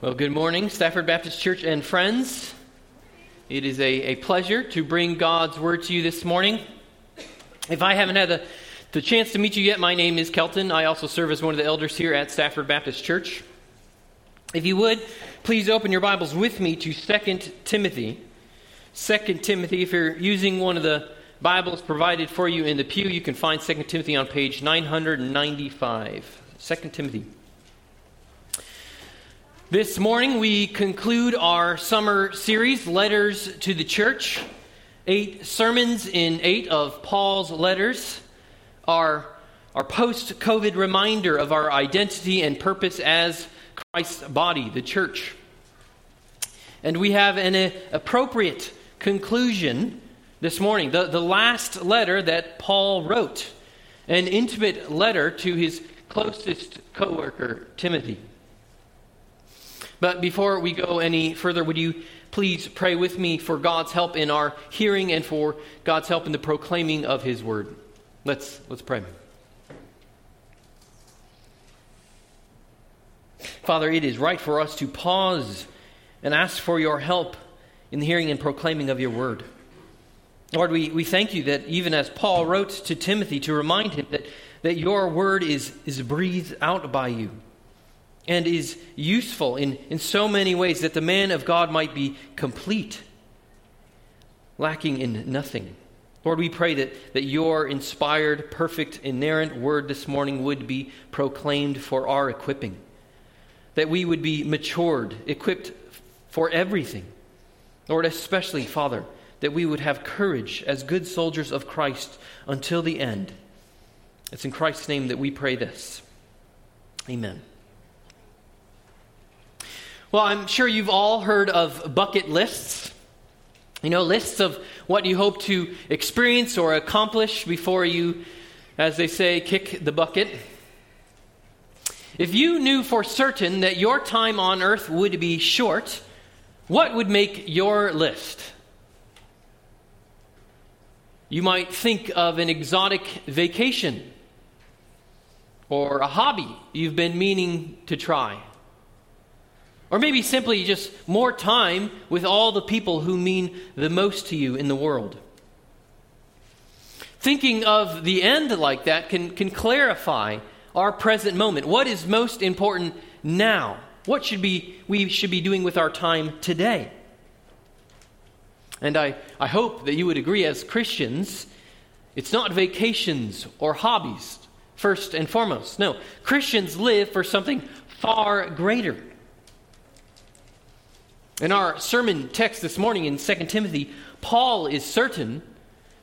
Well, good morning, Stafford Baptist Church and friends. It is a, a pleasure to bring God's word to you this morning. If I haven't had the, the chance to meet you yet, my name is Kelton. I also serve as one of the elders here at Stafford Baptist Church. If you would, please open your Bibles with me to 2 Timothy. 2 Timothy, if you're using one of the Bibles provided for you in the pew, you can find 2 Timothy on page 995. 2 Timothy. This morning, we conclude our summer series, Letters to the Church. Eight sermons in eight of Paul's letters are our post COVID reminder of our identity and purpose as Christ's body, the church. And we have an uh, appropriate conclusion this morning. The, the last letter that Paul wrote, an intimate letter to his closest co worker, Timothy. But before we go any further, would you please pray with me for God's help in our hearing and for God's help in the proclaiming of his word? Let's, let's pray. Father, it is right for us to pause and ask for your help in the hearing and proclaiming of your word. Lord, we, we thank you that even as Paul wrote to Timothy to remind him that, that your word is, is breathed out by you and is useful in, in so many ways that the man of God might be complete, lacking in nothing. Lord, we pray that, that your inspired, perfect, inerrant word this morning would be proclaimed for our equipping, that we would be matured, equipped for everything. Lord, especially, Father, that we would have courage as good soldiers of Christ until the end. It's in Christ's name that we pray this. Amen. Well, I'm sure you've all heard of bucket lists. You know, lists of what you hope to experience or accomplish before you, as they say, kick the bucket. If you knew for certain that your time on earth would be short, what would make your list? You might think of an exotic vacation or a hobby you've been meaning to try. Or maybe simply just more time with all the people who mean the most to you in the world. Thinking of the end like that can, can clarify our present moment. What is most important now? What should be, we should be doing with our time today? And I, I hope that you would agree as Christians, it's not vacations or hobbies, first and foremost. No, Christians live for something far greater. In our sermon text this morning in 2 Timothy, Paul is certain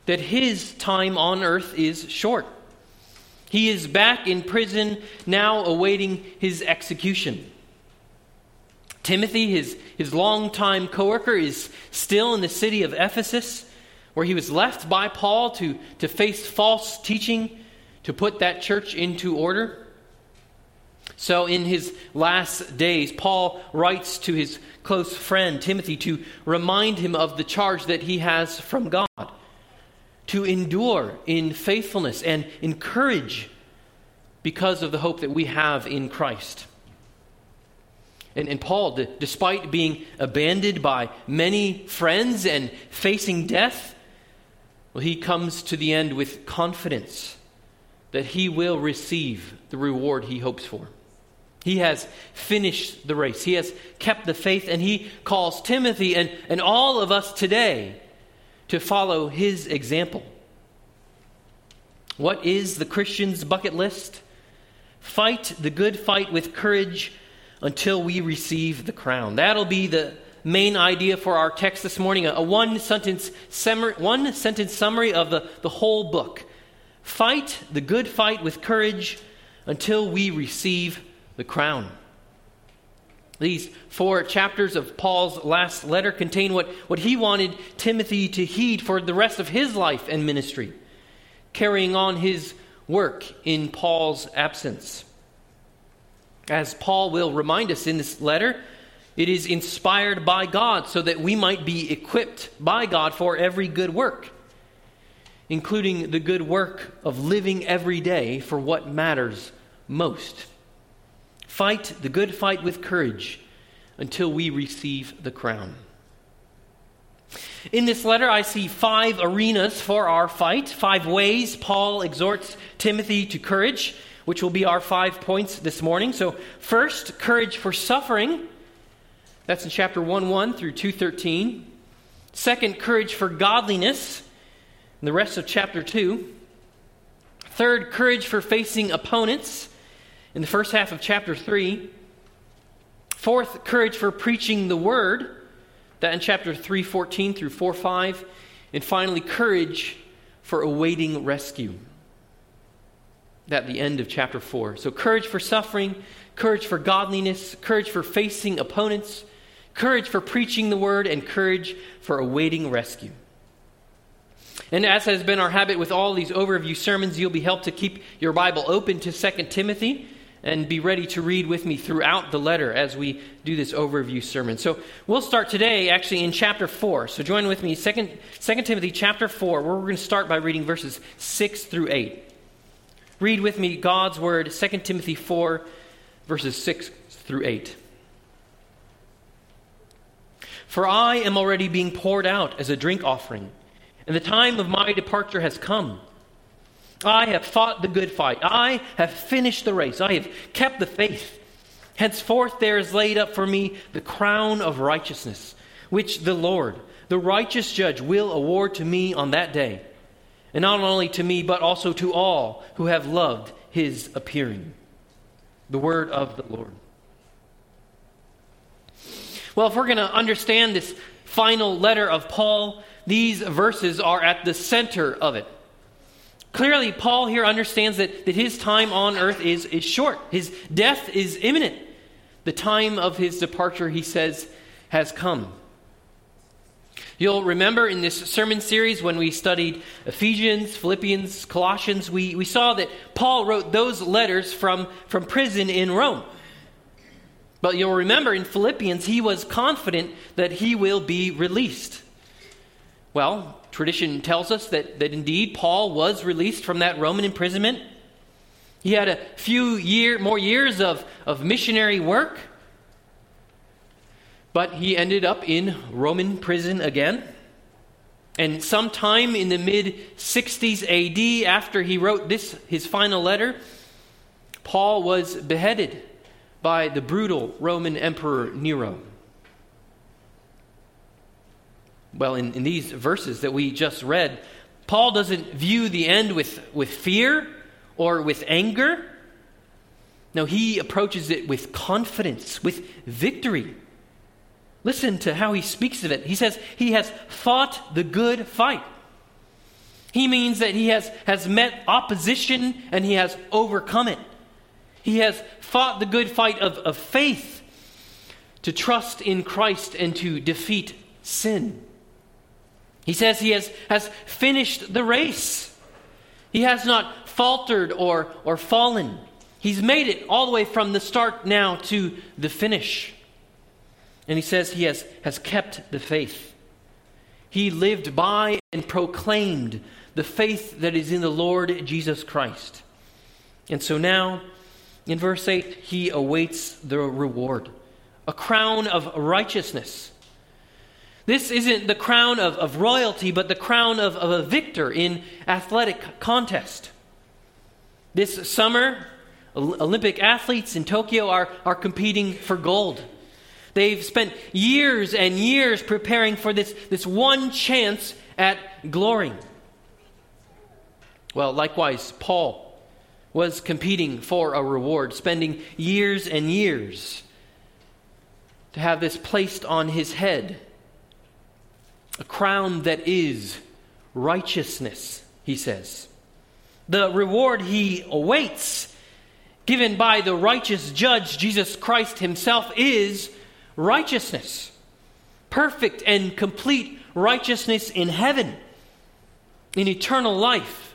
that his time on earth is short. He is back in prison now awaiting his execution. Timothy, his, his longtime coworker, is still in the city of Ephesus, where he was left by Paul to, to face false teaching to put that church into order. So, in his last days, Paul writes to his close friend Timothy to remind him of the charge that he has from God to endure in faithfulness and encourage because of the hope that we have in Christ. And, and Paul, despite being abandoned by many friends and facing death, well, he comes to the end with confidence that he will receive the reward he hopes for. He has finished the race. He has kept the faith, and he calls Timothy and, and all of us today to follow his example. What is the Christian's bucket list? Fight the good fight with courage until we receive the crown. That'll be the main idea for our text this morning a, one, sentence summary, one sentence summary of the, the whole book. Fight the good fight with courage until we receive the crown. These four chapters of Paul's last letter contain what, what he wanted Timothy to heed for the rest of his life and ministry, carrying on his work in Paul's absence. As Paul will remind us in this letter, it is inspired by God so that we might be equipped by God for every good work, including the good work of living every day for what matters most. Fight the good fight with courage until we receive the crown. In this letter, I see five arenas for our fight, five ways Paul exhorts Timothy to courage, which will be our five points this morning. So, first, courage for suffering. That's in chapter 1 1 through 213. Second, courage for godliness, in the rest of chapter 2. Third, courage for facing opponents, in the first half of chapter 3. Fourth, courage for preaching the word that in chapter 3:14 through 4:5, and finally courage for awaiting rescue. That the end of chapter 4. So courage for suffering, courage for godliness, courage for facing opponents, courage for preaching the word, and courage for awaiting rescue. And as has been our habit with all these overview sermons, you'll be helped to keep your Bible open to 2 Timothy and be ready to read with me throughout the letter as we do this overview sermon. So we'll start today actually in chapter 4. So join with me, 2, 2 Timothy chapter 4, where we're going to start by reading verses 6 through 8. Read with me God's word, 2 Timothy 4, verses 6 through 8. For I am already being poured out as a drink offering, and the time of my departure has come. I have fought the good fight. I have finished the race. I have kept the faith. Henceforth, there is laid up for me the crown of righteousness, which the Lord, the righteous judge, will award to me on that day. And not only to me, but also to all who have loved his appearing. The word of the Lord. Well, if we're going to understand this final letter of Paul, these verses are at the center of it. Clearly, Paul here understands that, that his time on earth is, is short. His death is imminent. The time of his departure, he says, has come. You'll remember in this sermon series when we studied Ephesians, Philippians, Colossians, we, we saw that Paul wrote those letters from, from prison in Rome. But you'll remember in Philippians, he was confident that he will be released. Well, tradition tells us that, that indeed Paul was released from that Roman imprisonment. He had a few year, more years of, of missionary work, but he ended up in Roman prison again. And sometime in the mid 60s AD, after he wrote this, his final letter, Paul was beheaded by the brutal Roman Emperor Nero. Well, in, in these verses that we just read, Paul doesn't view the end with, with fear or with anger. No, he approaches it with confidence, with victory. Listen to how he speaks of it. He says he has fought the good fight. He means that he has, has met opposition and he has overcome it. He has fought the good fight of, of faith to trust in Christ and to defeat sin. He says he has, has finished the race. He has not faltered or, or fallen. He's made it all the way from the start now to the finish. And he says he has, has kept the faith. He lived by and proclaimed the faith that is in the Lord Jesus Christ. And so now, in verse 8, he awaits the reward a crown of righteousness this isn't the crown of, of royalty, but the crown of, of a victor in athletic contest. This summer, Olympic athletes in Tokyo are, are competing for gold. They've spent years and years preparing for this, this one chance at glory. Well, likewise, Paul was competing for a reward, spending years and years to have this placed on his head a crown that is righteousness, he says. The reward he awaits, given by the righteous judge, Jesus Christ himself, is righteousness. Perfect and complete righteousness in heaven, in eternal life,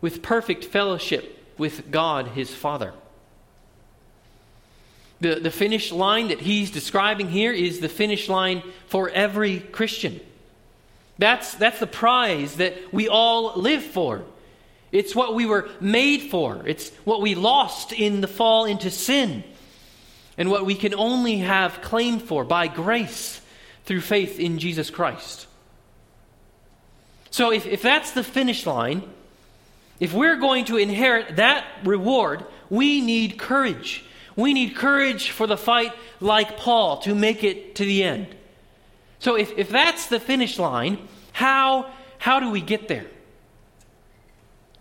with perfect fellowship with God his Father. The, the finish line that he's describing here is the finish line for every Christian. That's, that's the prize that we all live for. It's what we were made for, it's what we lost in the fall into sin. and what we can only have claim for by grace through faith in Jesus Christ. So, if, if that's the finish line, if we're going to inherit that reward, we need courage. We need courage for the fight like Paul to make it to the end. So, if, if that's the finish line, how, how do we get there?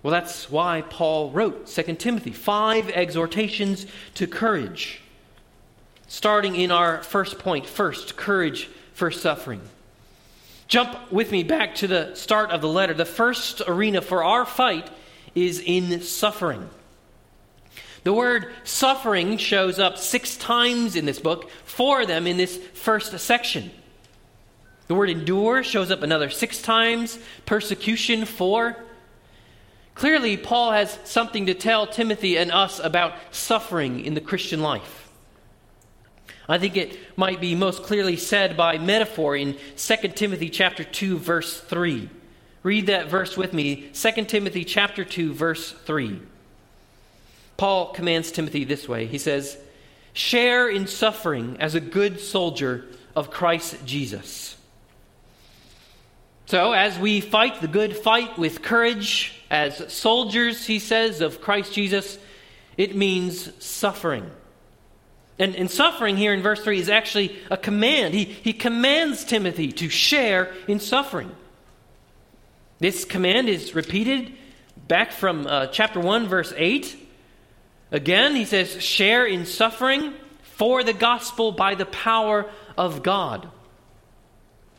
Well, that's why Paul wrote 2 Timothy, five exhortations to courage. Starting in our first point first, courage for suffering. Jump with me back to the start of the letter. The first arena for our fight is in suffering. The word suffering shows up six times in this book, four of them in this first section. The word endure shows up another six times, persecution, four. Clearly, Paul has something to tell Timothy and us about suffering in the Christian life. I think it might be most clearly said by metaphor in 2 Timothy chapter 2 verse 3. Read that verse with me, 2 Timothy chapter 2 verse 3. Paul commands Timothy this way. He says, "Share in suffering as a good soldier of Christ Jesus." So, as we fight the good fight with courage as soldiers, he says, of Christ Jesus, it means suffering. And, and suffering here in verse 3 is actually a command. He, he commands Timothy to share in suffering. This command is repeated back from uh, chapter 1, verse 8. Again, he says, share in suffering for the gospel by the power of God.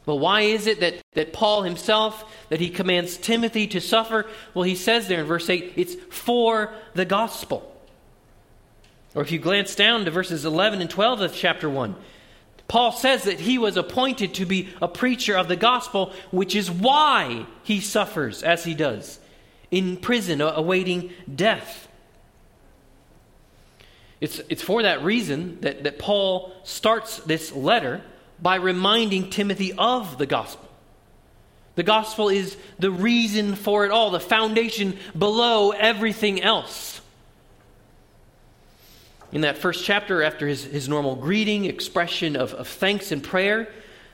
Well, why is it that, that Paul himself, that he commands Timothy to suffer? Well, he says there in verse 8, it's for the gospel. Or if you glance down to verses 11 and 12 of chapter 1, Paul says that he was appointed to be a preacher of the gospel, which is why he suffers as he does in prison, awaiting death. It's, it's for that reason that, that Paul starts this letter by reminding Timothy of the gospel. The gospel is the reason for it all, the foundation below everything else in that first chapter, after his, his normal greeting, expression of, of thanks and prayer,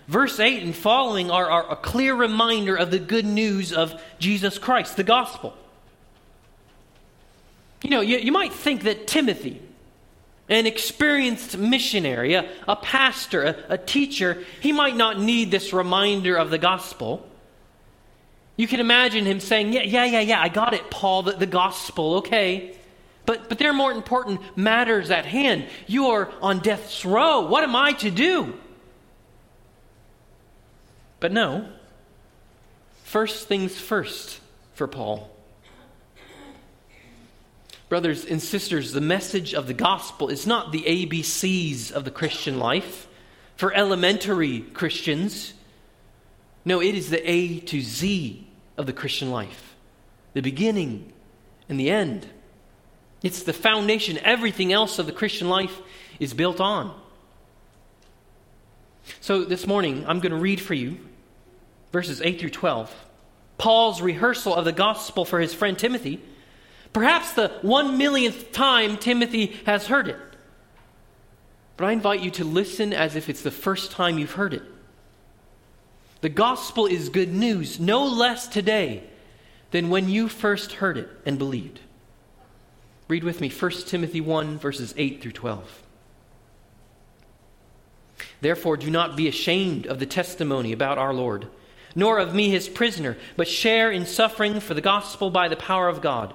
verse 8 and following are, are a clear reminder of the good news of Jesus Christ, the gospel. You know, you, you might think that Timothy, an experienced missionary, a, a pastor, a, a teacher, he might not need this reminder of the gospel. You can imagine him saying, Yeah, yeah, yeah, yeah, I got it, Paul, the, the gospel, okay. But, but there are more important matters at hand. You are on death's row. What am I to do? But no. First things first for Paul. Brothers and sisters, the message of the gospel is not the ABCs of the Christian life for elementary Christians. No, it is the A to Z of the Christian life the beginning and the end. It's the foundation everything else of the Christian life is built on. So this morning, I'm going to read for you verses 8 through 12. Paul's rehearsal of the gospel for his friend Timothy, perhaps the one millionth time Timothy has heard it. But I invite you to listen as if it's the first time you've heard it. The gospel is good news, no less today than when you first heard it and believed. Read with me 1 Timothy 1, verses 8 through 12. Therefore, do not be ashamed of the testimony about our Lord, nor of me his prisoner, but share in suffering for the gospel by the power of God,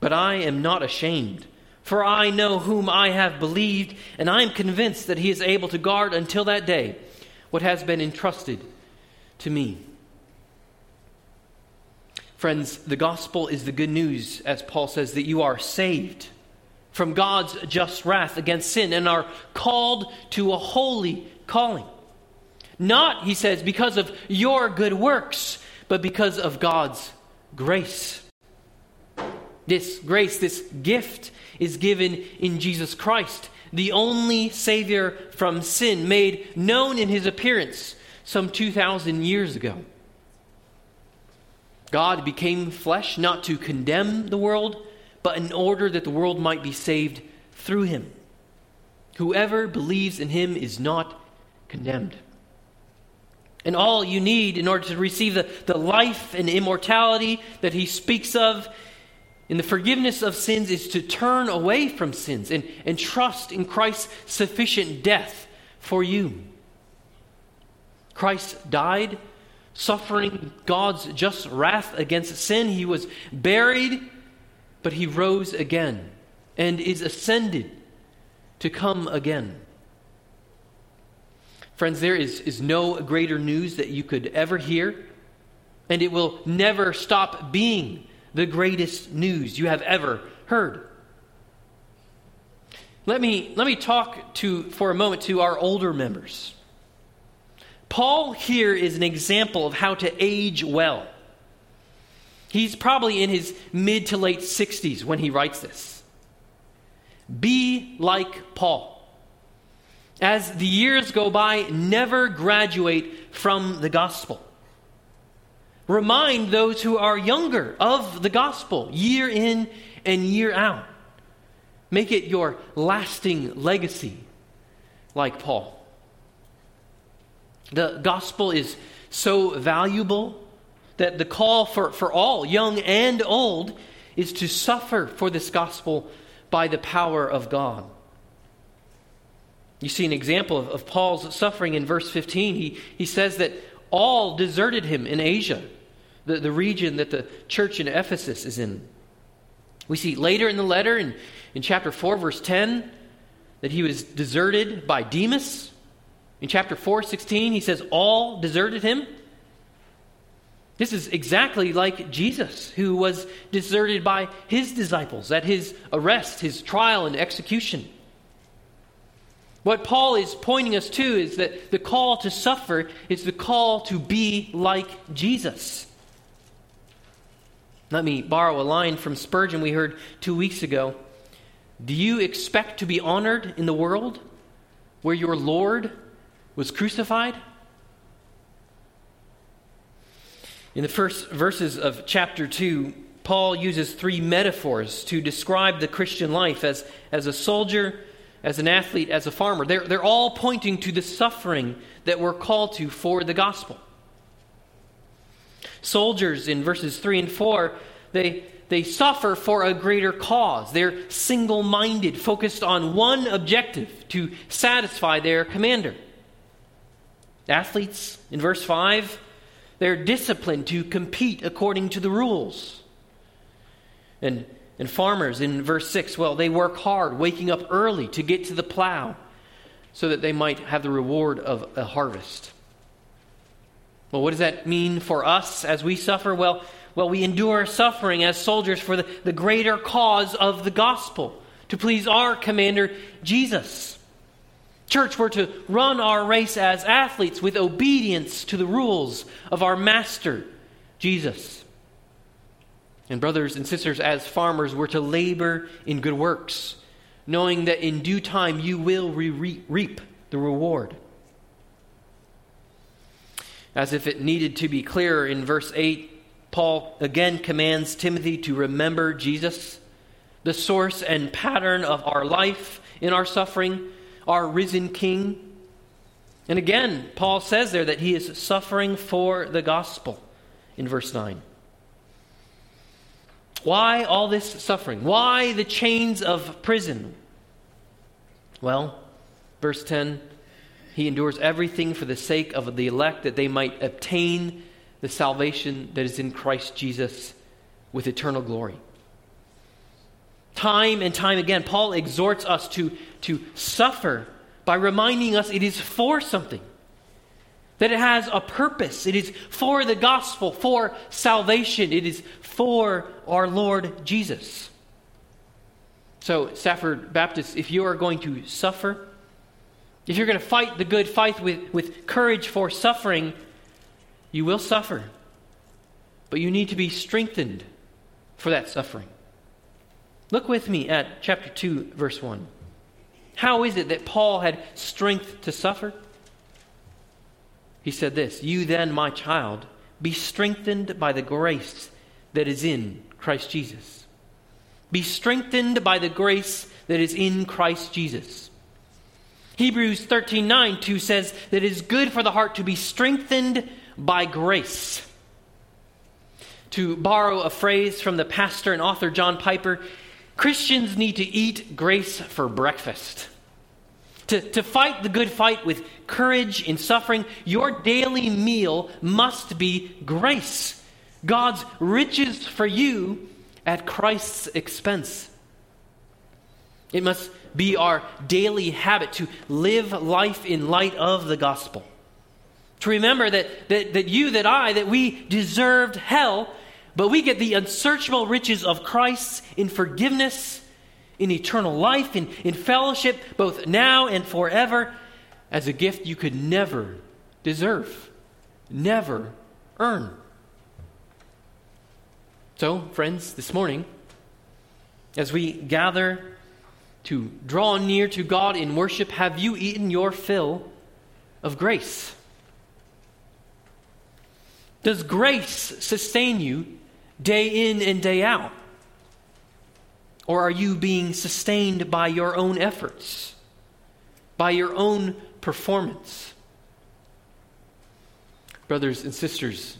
But I am not ashamed, for I know whom I have believed, and I am convinced that he is able to guard until that day what has been entrusted to me. Friends, the gospel is the good news, as Paul says, that you are saved from God's just wrath against sin and are called to a holy calling. Not, he says, because of your good works, but because of God's grace. This grace, this gift, is given in Jesus Christ, the only Savior from sin, made known in his appearance some 2,000 years ago. God became flesh not to condemn the world, but in order that the world might be saved through him. Whoever believes in him is not condemned. And all you need in order to receive the, the life and immortality that he speaks of in the forgiveness of sins is to turn away from sins and, and trust in Christ's sufficient death for you. Christ died, suffering God's just wrath against sin. He was buried, but he rose again and is ascended to come again. Friends, there is, is no greater news that you could ever hear, and it will never stop being the greatest news you have ever heard. Let me, let me talk to, for a moment to our older members. Paul here is an example of how to age well. He's probably in his mid to late 60s when he writes this. Be like Paul. As the years go by, never graduate from the gospel. Remind those who are younger of the gospel year in and year out. Make it your lasting legacy, like Paul. The gospel is so valuable that the call for, for all, young and old, is to suffer for this gospel by the power of God. You see an example of, of Paul's suffering in verse 15. He, he says that all deserted him in Asia the, the region that the church in Ephesus is in. We see later in the letter, in, in chapter 4, verse 10, that he was deserted by Demas. In chapter 4, 16, he says, All deserted him. This is exactly like Jesus, who was deserted by his disciples at his arrest, his trial, and execution. What Paul is pointing us to is that the call to suffer is the call to be like Jesus. Let me borrow a line from Spurgeon we heard two weeks ago. Do you expect to be honored in the world where your Lord was crucified? In the first verses of chapter 2, Paul uses three metaphors to describe the Christian life as, as a soldier, as an athlete, as a farmer. They're, they're all pointing to the suffering that we're called to for the gospel. Soldiers in verses 3 and 4, they, they suffer for a greater cause. They're single minded, focused on one objective to satisfy their commander. Athletes, in verse 5, they're disciplined to compete according to the rules. And, and farmers, in verse 6, well, they work hard, waking up early to get to the plow so that they might have the reward of a harvest. Well, what does that mean for us as we suffer? Well, well, we endure suffering as soldiers for the, the greater cause of the gospel, to please our commander, Jesus. Church, we're to run our race as athletes with obedience to the rules of our master, Jesus. And, brothers and sisters, as farmers, we're to labor in good works, knowing that in due time you will re- reap the reward as if it needed to be clearer in verse 8, Paul again commands Timothy to remember Jesus, the source and pattern of our life in our suffering, our risen King. And again, Paul says there that he is suffering for the gospel in verse 9. Why all this suffering? Why the chains of prison? Well, verse 10 he endures everything for the sake of the elect, that they might obtain the salvation that is in Christ Jesus with eternal glory. Time and time again, Paul exhorts us to, to suffer by reminding us it is for something, that it has a purpose. It is for the gospel, for salvation, it is for our Lord Jesus. So, Stafford Baptist, if you are going to suffer, if you're going to fight the good fight with, with courage for suffering, you will suffer. But you need to be strengthened for that suffering. Look with me at chapter 2, verse 1. How is it that Paul had strength to suffer? He said this You then, my child, be strengthened by the grace that is in Christ Jesus. Be strengthened by the grace that is in Christ Jesus. Hebrews 13 9 2 says that it is good for the heart to be strengthened by grace. To borrow a phrase from the pastor and author John Piper, Christians need to eat grace for breakfast. To, to fight the good fight with courage in suffering, your daily meal must be grace. God's riches for you at Christ's expense. It must be our daily habit to live life in light of the gospel. To remember that, that, that you, that I, that we deserved hell, but we get the unsearchable riches of Christ in forgiveness, in eternal life, in, in fellowship, both now and forever, as a gift you could never deserve, never earn. So, friends, this morning, as we gather to draw near to God in worship, have you eaten your fill of grace? Does grace sustain you day in and day out? Or are you being sustained by your own efforts, by your own performance? Brothers and sisters,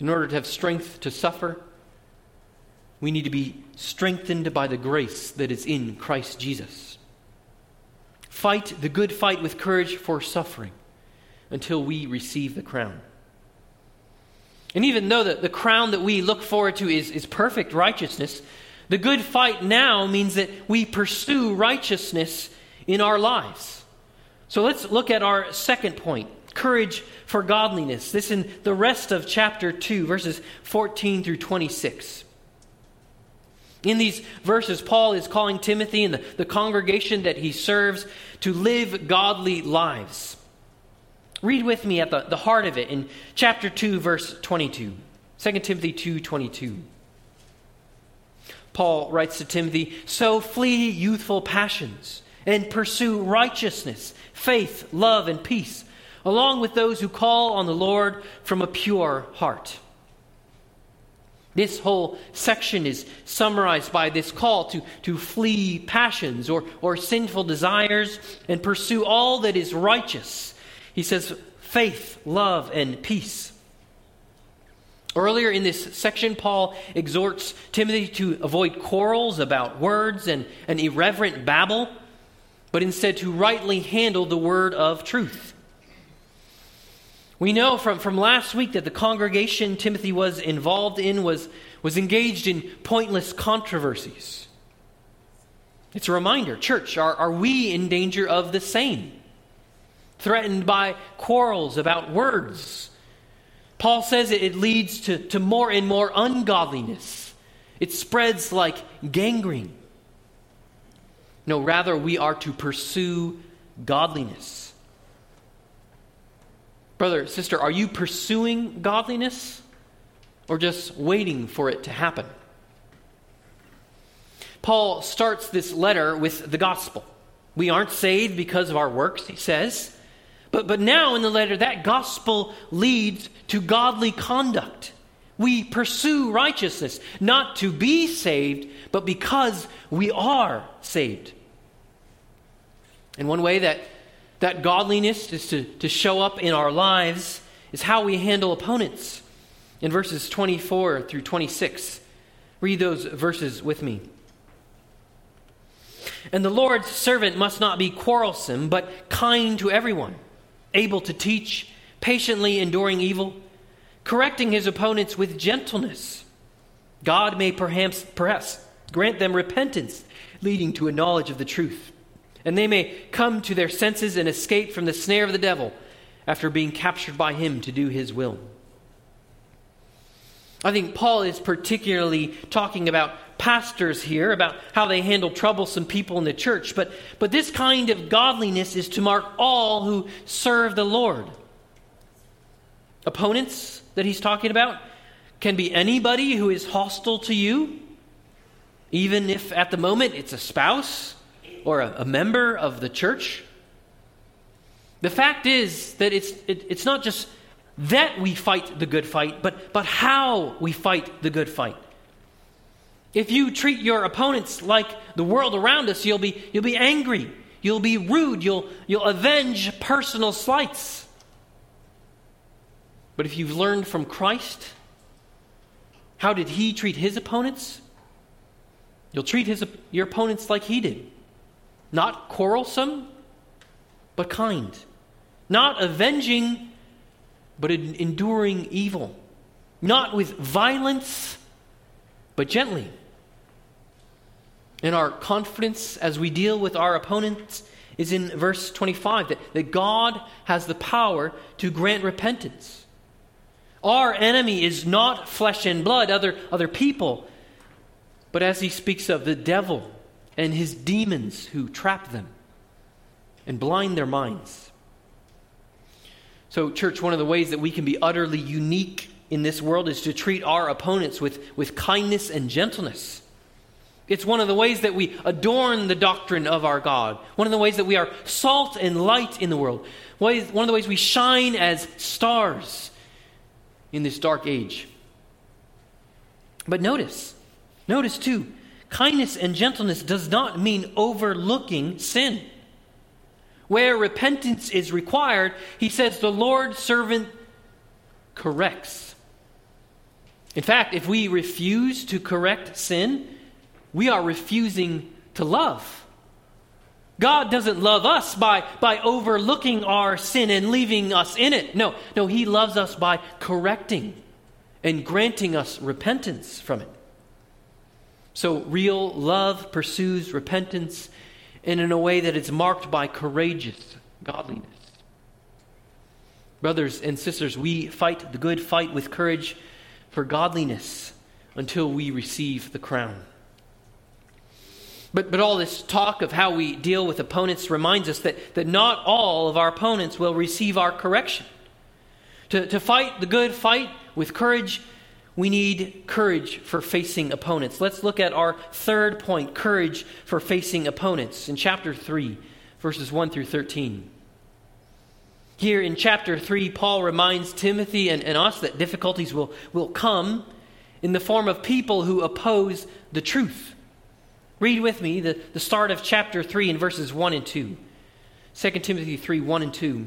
in order to have strength to suffer, we need to be strengthened by the grace that is in Christ Jesus. Fight the good fight with courage for suffering until we receive the crown. And even though the, the crown that we look forward to is, is perfect righteousness, the good fight now means that we pursue righteousness in our lives. So let's look at our second point courage for godliness. This in the rest of chapter 2, verses 14 through 26. In these verses, Paul is calling Timothy and the, the congregation that he serves to live godly lives. Read with me at the, the heart of it in chapter 2, verse 22. 2 Timothy 2 22. Paul writes to Timothy So flee youthful passions and pursue righteousness, faith, love, and peace, along with those who call on the Lord from a pure heart. This whole section is summarized by this call to, to flee passions or, or sinful desires and pursue all that is righteous. He says, faith, love, and peace. Earlier in this section, Paul exhorts Timothy to avoid quarrels about words and an irreverent babble, but instead to rightly handle the word of truth. We know from, from last week that the congregation Timothy was involved in was, was engaged in pointless controversies. It's a reminder, church, are, are we in danger of the same? Threatened by quarrels about words. Paul says it, it leads to, to more and more ungodliness. It spreads like gangrene. No, rather, we are to pursue godliness. Brother, sister, are you pursuing godliness or just waiting for it to happen? Paul starts this letter with the gospel. We aren't saved because of our works, he says. But, but now in the letter, that gospel leads to godly conduct. We pursue righteousness, not to be saved, but because we are saved. And one way that that godliness is to, to show up in our lives is how we handle opponents. In verses 24 through 26, read those verses with me. And the Lord's servant must not be quarrelsome, but kind to everyone, able to teach, patiently enduring evil, correcting his opponents with gentleness. God may perhaps, perhaps grant them repentance, leading to a knowledge of the truth and they may come to their senses and escape from the snare of the devil after being captured by him to do his will. I think Paul is particularly talking about pastors here, about how they handle troublesome people in the church, but, but this kind of godliness is to mark all who serve the Lord. Opponents that he's talking about can be anybody who is hostile to you, even if at the moment it's a spouse or a, a member of the church. The fact is that it's, it, it's not just that we fight the good fight, but, but how we fight the good fight. If you treat your opponents like the world around us, you'll be, you'll be angry, you'll be rude, you'll, you'll avenge personal slights. But if you've learned from Christ, how did he treat his opponents? You'll treat his, your opponents like he did. Not quarrelsome, but kind. Not avenging, but enduring evil. Not with violence, but gently. And our confidence as we deal with our opponents is in verse 25 that, that God has the power to grant repentance. Our enemy is not flesh and blood, other, other people, but as he speaks of the devil and his demons who trap them and blind their minds. So, church, one of the ways that we can be utterly unique in this world is to treat our opponents with, with kindness and gentleness. It's one of the ways that we adorn the doctrine of our God. One of the ways that we are salt and light in the world. One of the ways we shine as stars in this dark age. But notice, notice too, kindness and gentleness does not mean overlooking sin. Where repentance is required, he says the Lord's servant corrects. In fact, if we refuse to correct sin, we are refusing to love. God doesn't love us by, by overlooking our sin and leaving us in it. No, no, He loves us by correcting and granting us repentance from it. So, real love pursues repentance and in a way that is marked by courageous godliness. Brothers and sisters, we fight the good fight with courage for godliness until we receive the crown. But, but all this talk of how we deal with opponents reminds us that, that not all of our opponents will receive our correction. To, to fight the good fight with courage we need courage for facing opponents. Let's look at our third point courage for facing opponents in chapter 3, verses 1 through 13. Here in chapter 3, Paul reminds Timothy and, and us that difficulties will, will come in the form of people who oppose the truth. Read with me the, the start of chapter 3 in verses 1 and 2. 2 Timothy 3 1 and 2.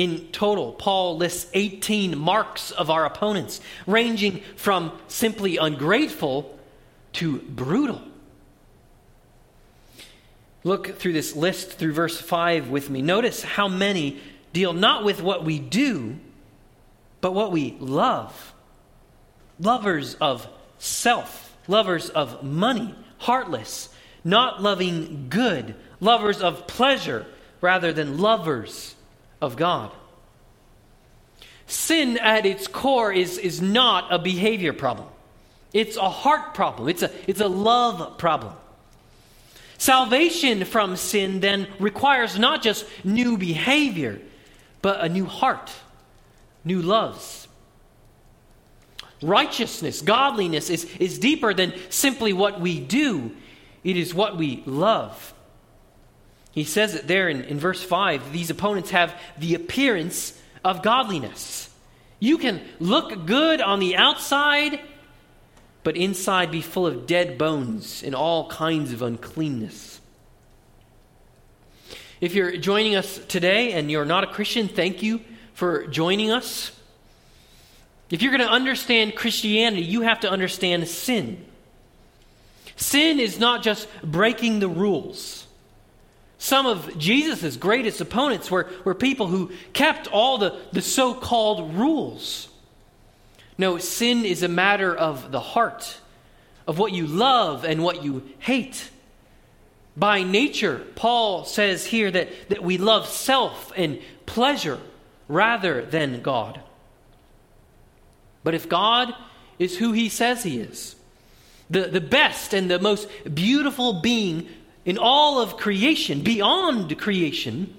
In total, Paul lists 18 marks of our opponents, ranging from simply ungrateful to brutal. Look through this list through verse 5 with me. Notice how many deal not with what we do, but what we love. Lovers of self, lovers of money, heartless, not loving good, lovers of pleasure rather than lovers of God. Sin at its core is, is not a behavior problem. It's a heart problem. It's a, it's a love problem. Salvation from sin then requires not just new behavior, but a new heart, new loves. Righteousness, godliness is, is deeper than simply what we do, it is what we love. He says it there in, in verse 5 these opponents have the appearance of godliness. You can look good on the outside, but inside be full of dead bones and all kinds of uncleanness. If you're joining us today and you're not a Christian, thank you for joining us. If you're going to understand Christianity, you have to understand sin. Sin is not just breaking the rules. Some of Jesus' greatest opponents were, were people who kept all the, the so called rules. No, sin is a matter of the heart, of what you love and what you hate. By nature, Paul says here that, that we love self and pleasure rather than God. But if God is who he says he is, the, the best and the most beautiful being in all of creation, beyond creation,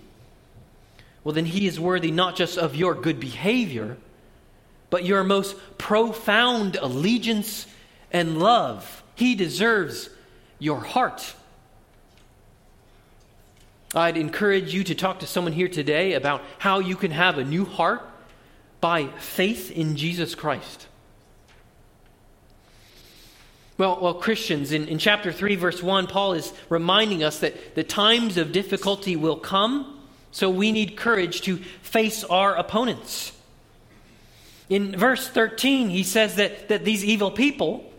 well, then he is worthy not just of your good behavior, but your most profound allegiance and love. He deserves your heart. I'd encourage you to talk to someone here today about how you can have a new heart by faith in Jesus Christ. Well, well Christians, in, in chapter 3, verse 1, Paul is reminding us that the times of difficulty will come, so we need courage to face our opponents. In verse 13, he says that, that these evil people,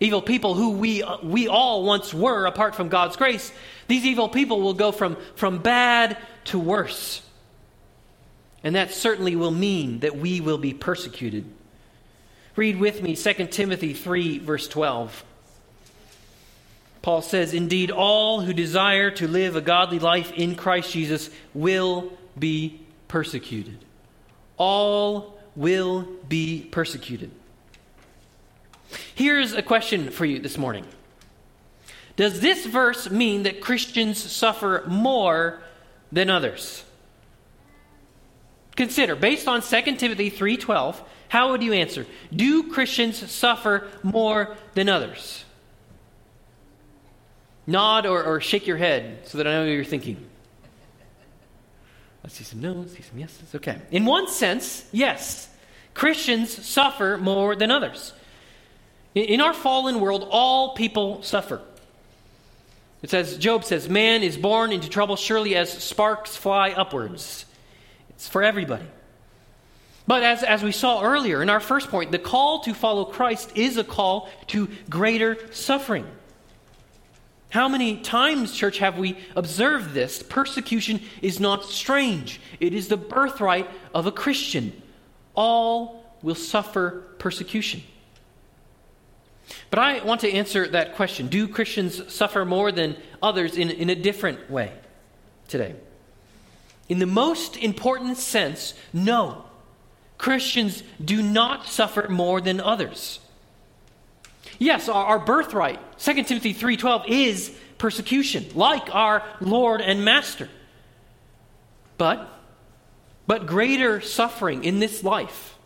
evil people who we, we all once were apart from God's grace, these evil people will go from, from bad to worse. And that certainly will mean that we will be persecuted. Read with me 2 Timothy 3, verse 12. Paul says, Indeed, all who desire to live a godly life in Christ Jesus will be persecuted. All will be persecuted. Here's a question for you this morning Does this verse mean that Christians suffer more than others? Consider, based on 2 Timothy 3:12, how would you answer? Do Christians suffer more than others? Nod or, or shake your head so that I know what you're thinking. Let's see some no's, see some yeses. Okay. In one sense, yes, Christians suffer more than others. In our fallen world, all people suffer. It says, Job says, Man is born into trouble surely as sparks fly upwards. It's for everybody. But as, as we saw earlier in our first point, the call to follow Christ is a call to greater suffering. How many times, church, have we observed this? Persecution is not strange, it is the birthright of a Christian. All will suffer persecution. But I want to answer that question Do Christians suffer more than others in, in a different way today? In the most important sense, no. Christians do not suffer more than others. Yes, our, our birthright, 2 Timothy 3:12 is persecution, like our Lord and Master. But but greater suffering in this life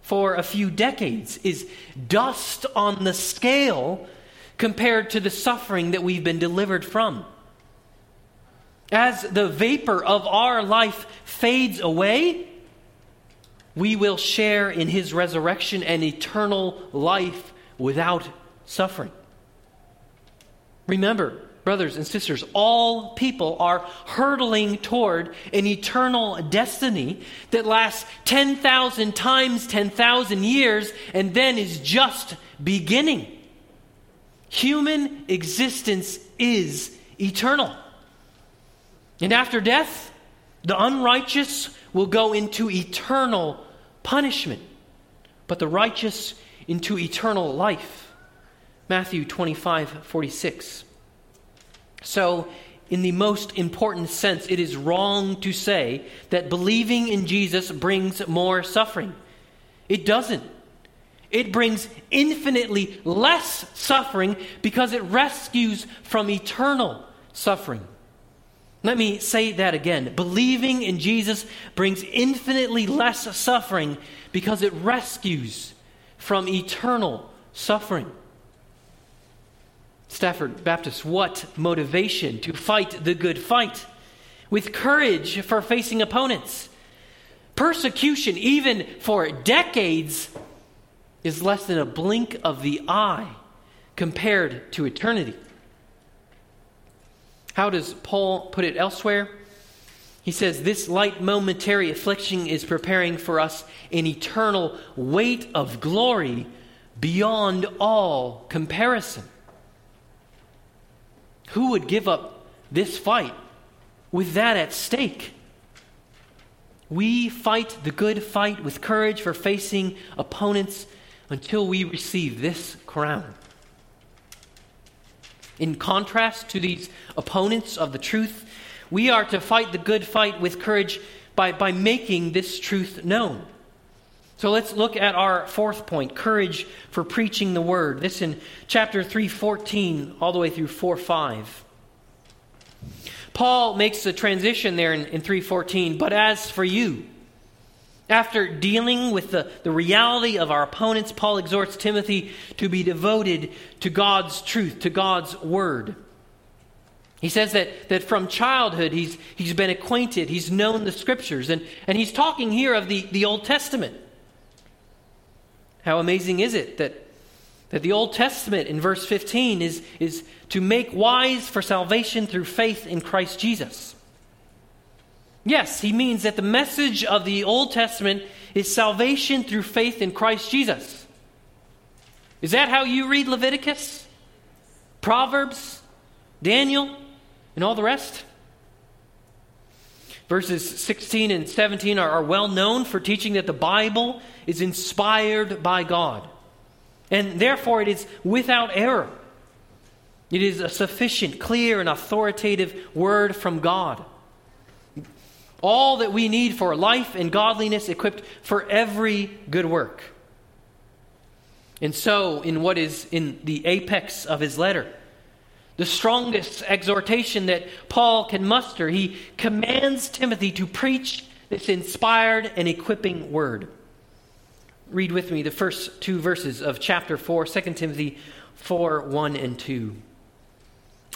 for a few decades is dust on the scale compared to the suffering that we've been delivered from. As the vapor of our life fades away, we will share in his resurrection and eternal life without suffering. Remember, brothers and sisters, all people are hurtling toward an eternal destiny that lasts 10,000 times 10,000 years and then is just beginning. Human existence is eternal. And after death, the unrighteous will go into eternal punishment, but the righteous into eternal life. Matthew 25, 46. So, in the most important sense, it is wrong to say that believing in Jesus brings more suffering. It doesn't. It brings infinitely less suffering because it rescues from eternal suffering. Let me say that again. Believing in Jesus brings infinitely less suffering because it rescues from eternal suffering. Stafford Baptist, what motivation to fight the good fight with courage for facing opponents. Persecution, even for decades, is less than a blink of the eye compared to eternity. How does Paul put it elsewhere? He says, This light momentary affliction is preparing for us an eternal weight of glory beyond all comparison. Who would give up this fight with that at stake? We fight the good fight with courage for facing opponents until we receive this crown. In contrast to these opponents of the truth, we are to fight the good fight with courage by, by making this truth known. So let's look at our fourth point courage for preaching the word. This in chapter 3:14 all the way through 4:5. Paul makes a transition there in, in 3:14, but as for you, after dealing with the, the reality of our opponents, Paul exhorts Timothy to be devoted to God's truth, to God's word. He says that, that from childhood he's, he's been acquainted, he's known the scriptures, and, and he's talking here of the, the Old Testament. How amazing is it that, that the Old Testament in verse 15 is, is to make wise for salvation through faith in Christ Jesus? Yes, he means that the message of the Old Testament is salvation through faith in Christ Jesus. Is that how you read Leviticus, Proverbs, Daniel, and all the rest? Verses 16 and 17 are, are well known for teaching that the Bible is inspired by God, and therefore it is without error. It is a sufficient, clear, and authoritative word from God all that we need for life and godliness, equipped for every good work. And so, in what is in the apex of his letter, the strongest exhortation that Paul can muster, he commands Timothy to preach this inspired and equipping word. Read with me the first two verses of chapter 4, 2 Timothy 4 1 and 2.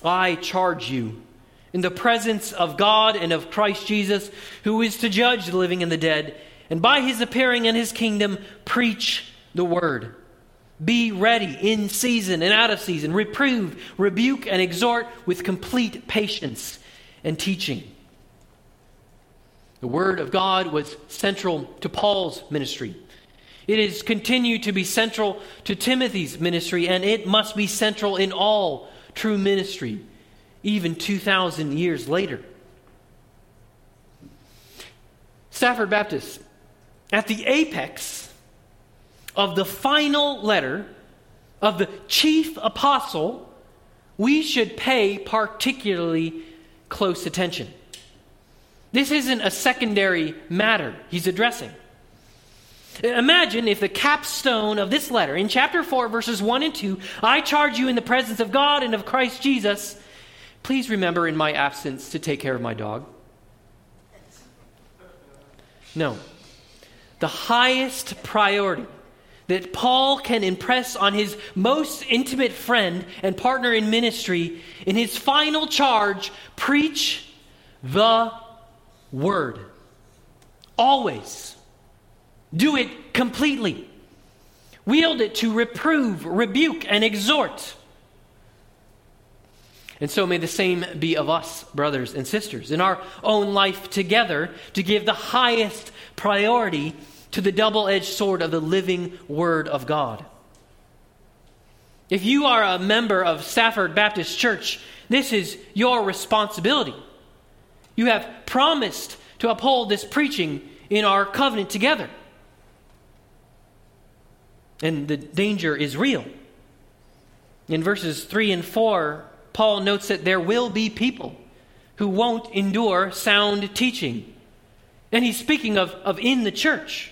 I charge you in the presence of God and of Christ Jesus, who is to judge the living and the dead, and by his appearing in his kingdom, preach the word. Be ready in season and out of season. Reprove, rebuke, and exhort with complete patience and teaching. The Word of God was central to Paul's ministry. It is continued to be central to Timothy's ministry, and it must be central in all true ministry even 2,000 years later. Stafford Baptist, at the apex of the final letter of the chief apostle, we should pay particularly close attention. This isn't a secondary matter he's addressing. Imagine if the capstone of this letter, in chapter 4, verses 1 and 2, I charge you in the presence of God and of Christ Jesus, Please remember in my absence to take care of my dog. No. The highest priority that Paul can impress on his most intimate friend and partner in ministry in his final charge preach the word. Always. Do it completely. Wield it to reprove, rebuke, and exhort. And so may the same be of us, brothers and sisters, in our own life together to give the highest priority to the double edged sword of the living Word of God. If you are a member of Stafford Baptist Church, this is your responsibility. You have promised to uphold this preaching in our covenant together. And the danger is real. In verses 3 and 4, Paul notes that there will be people who won't endure sound teaching. And he's speaking of, of in the church.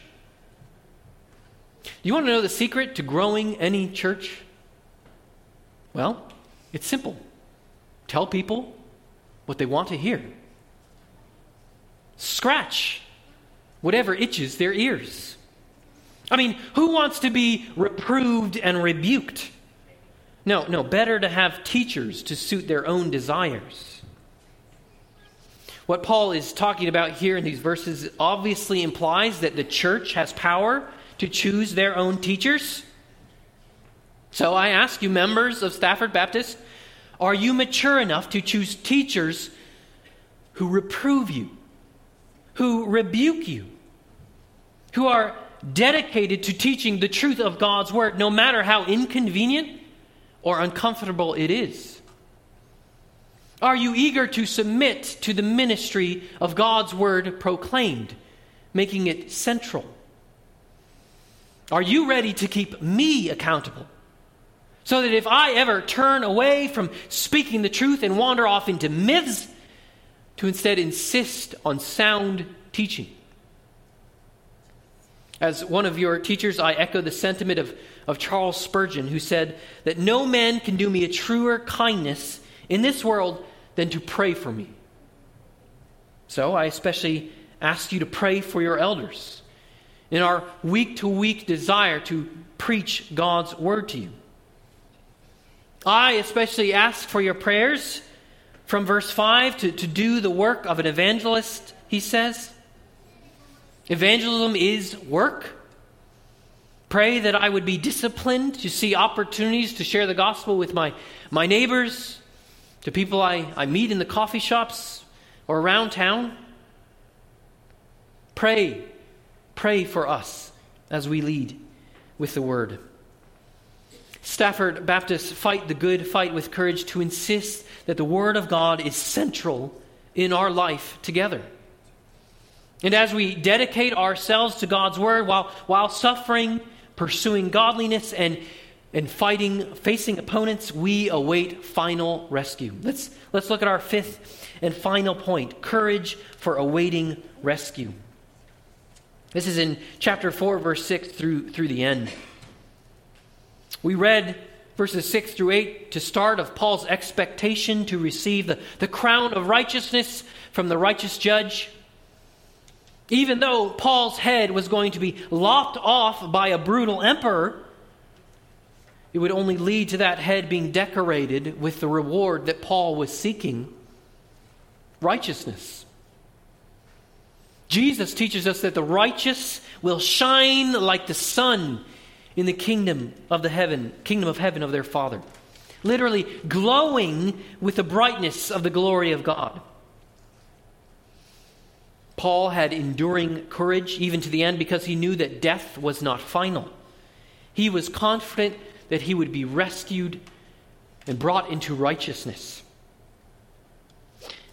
Do you want to know the secret to growing any church? Well, it's simple tell people what they want to hear, scratch whatever itches their ears. I mean, who wants to be reproved and rebuked? No, no, better to have teachers to suit their own desires. What Paul is talking about here in these verses obviously implies that the church has power to choose their own teachers. So I ask you, members of Stafford Baptist, are you mature enough to choose teachers who reprove you, who rebuke you, who are dedicated to teaching the truth of God's word, no matter how inconvenient or uncomfortable it is. Are you eager to submit to the ministry of God's word proclaimed, making it central? Are you ready to keep me accountable? So that if I ever turn away from speaking the truth and wander off into myths, to instead insist on sound teaching. As one of your teachers, I echo the sentiment of, of Charles Spurgeon, who said that no man can do me a truer kindness in this world than to pray for me. So I especially ask you to pray for your elders in our week to week desire to preach God's word to you. I especially ask for your prayers from verse 5 to, to do the work of an evangelist, he says. Evangelism is work. Pray that I would be disciplined to see opportunities to share the gospel with my, my neighbors, to people I, I meet in the coffee shops or around town. Pray, pray for us as we lead with the word. Stafford Baptists fight the good fight with courage to insist that the Word of God is central in our life together. And as we dedicate ourselves to God's Word while, while suffering, pursuing godliness, and, and fighting, facing opponents, we await final rescue. Let's, let's look at our fifth and final point courage for awaiting rescue. This is in chapter 4, verse 6 through, through the end. We read verses 6 through 8 to start of Paul's expectation to receive the, the crown of righteousness from the righteous judge. Even though Paul's head was going to be lopped off by a brutal emperor, it would only lead to that head being decorated with the reward that Paul was seeking righteousness. Jesus teaches us that the righteous will shine like the sun in the kingdom of the heaven, kingdom of heaven of their Father. Literally glowing with the brightness of the glory of God. Paul had enduring courage even to the end because he knew that death was not final. He was confident that he would be rescued and brought into righteousness.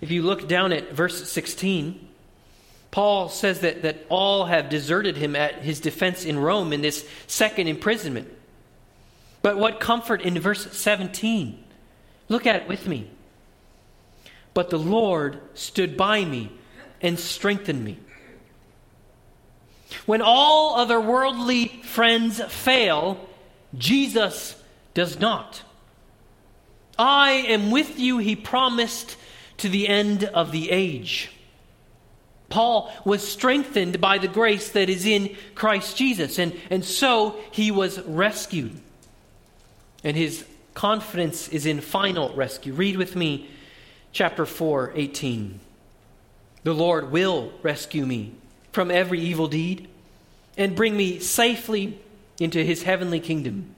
If you look down at verse 16, Paul says that, that all have deserted him at his defense in Rome in this second imprisonment. But what comfort in verse 17? Look at it with me. But the Lord stood by me and strengthen me. When all other worldly friends fail, Jesus does not. I am with you, he promised, to the end of the age. Paul was strengthened by the grace that is in Christ Jesus, and, and so he was rescued. And his confidence is in final rescue. Read with me chapter 4, 18. The Lord will rescue me from every evil deed and bring me safely into his heavenly kingdom.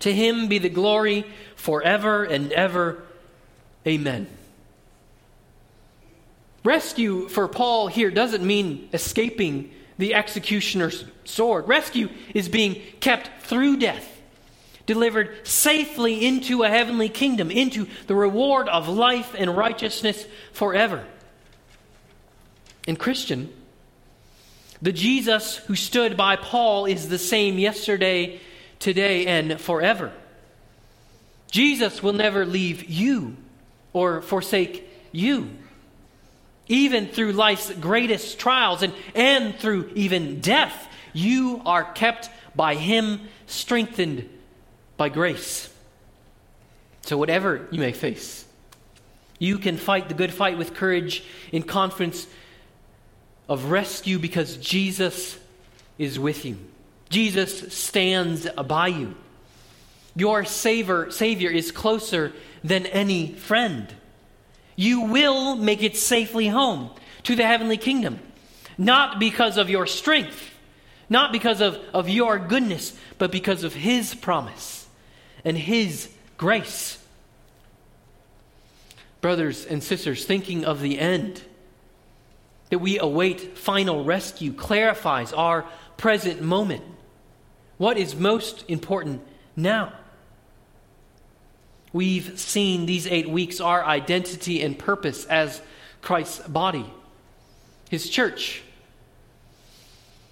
To him be the glory forever and ever. Amen. Rescue for Paul here doesn't mean escaping the executioner's sword. Rescue is being kept through death, delivered safely into a heavenly kingdom, into the reward of life and righteousness forever. And, Christian, the Jesus who stood by Paul is the same yesterday, today, and forever. Jesus will never leave you or forsake you even through life's greatest trials and, and through even death, you are kept by Him, strengthened by grace. So, whatever you may face, you can fight the good fight with courage in confidence of rescue because Jesus is with you. Jesus stands by you. Your savior, savior is closer than any friend you will make it safely home to the heavenly kingdom. Not because of your strength, not because of, of your goodness, but because of His promise and His grace. Brothers and sisters, thinking of the end, that we await final rescue clarifies our present moment. What is most important now? We've seen these eight weeks our identity and purpose as Christ's body, his church.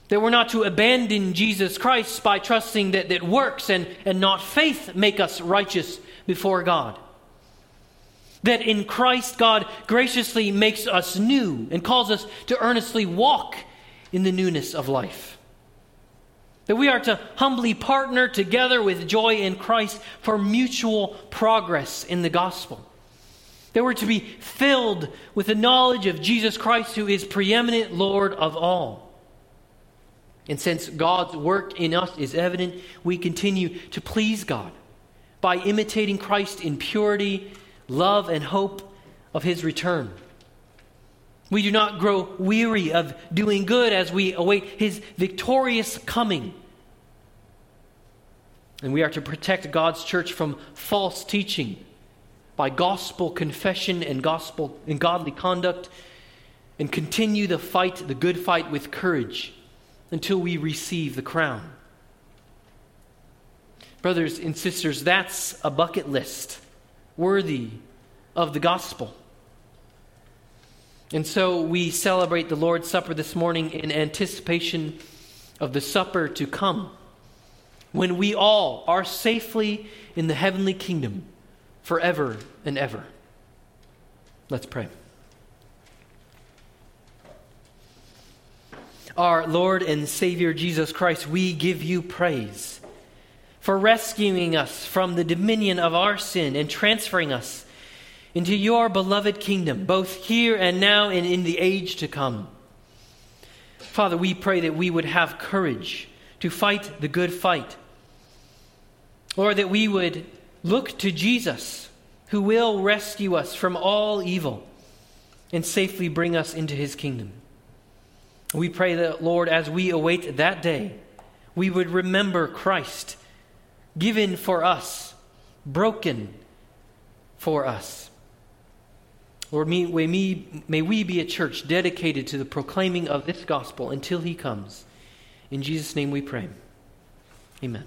That we're not to abandon Jesus Christ by trusting that, that works and, and not faith make us righteous before God. That in Christ, God graciously makes us new and calls us to earnestly walk in the newness of life. That we are to humbly partner together with joy in Christ for mutual progress in the gospel. That we're to be filled with the knowledge of Jesus Christ, who is preeminent Lord of all. And since God's work in us is evident, we continue to please God by imitating Christ in purity, love, and hope of his return. We do not grow weary of doing good as we await his victorious coming. And we are to protect God's church from false teaching by gospel confession and gospel and godly conduct and continue the fight, the good fight with courage until we receive the crown. Brothers and sisters, that's a bucket list worthy of the gospel. And so we celebrate the Lord's Supper this morning in anticipation of the supper to come, when we all are safely in the heavenly kingdom forever and ever. Let's pray. Our Lord and Savior Jesus Christ, we give you praise for rescuing us from the dominion of our sin and transferring us into your beloved kingdom, both here and now and in the age to come. Father, we pray that we would have courage to fight the good fight. Lord, that we would look to Jesus, who will rescue us from all evil and safely bring us into his kingdom. We pray that, Lord, as we await that day, we would remember Christ, given for us, broken for us. Lord, may, may, may we be a church dedicated to the proclaiming of this gospel until he comes. In Jesus' name we pray. Amen.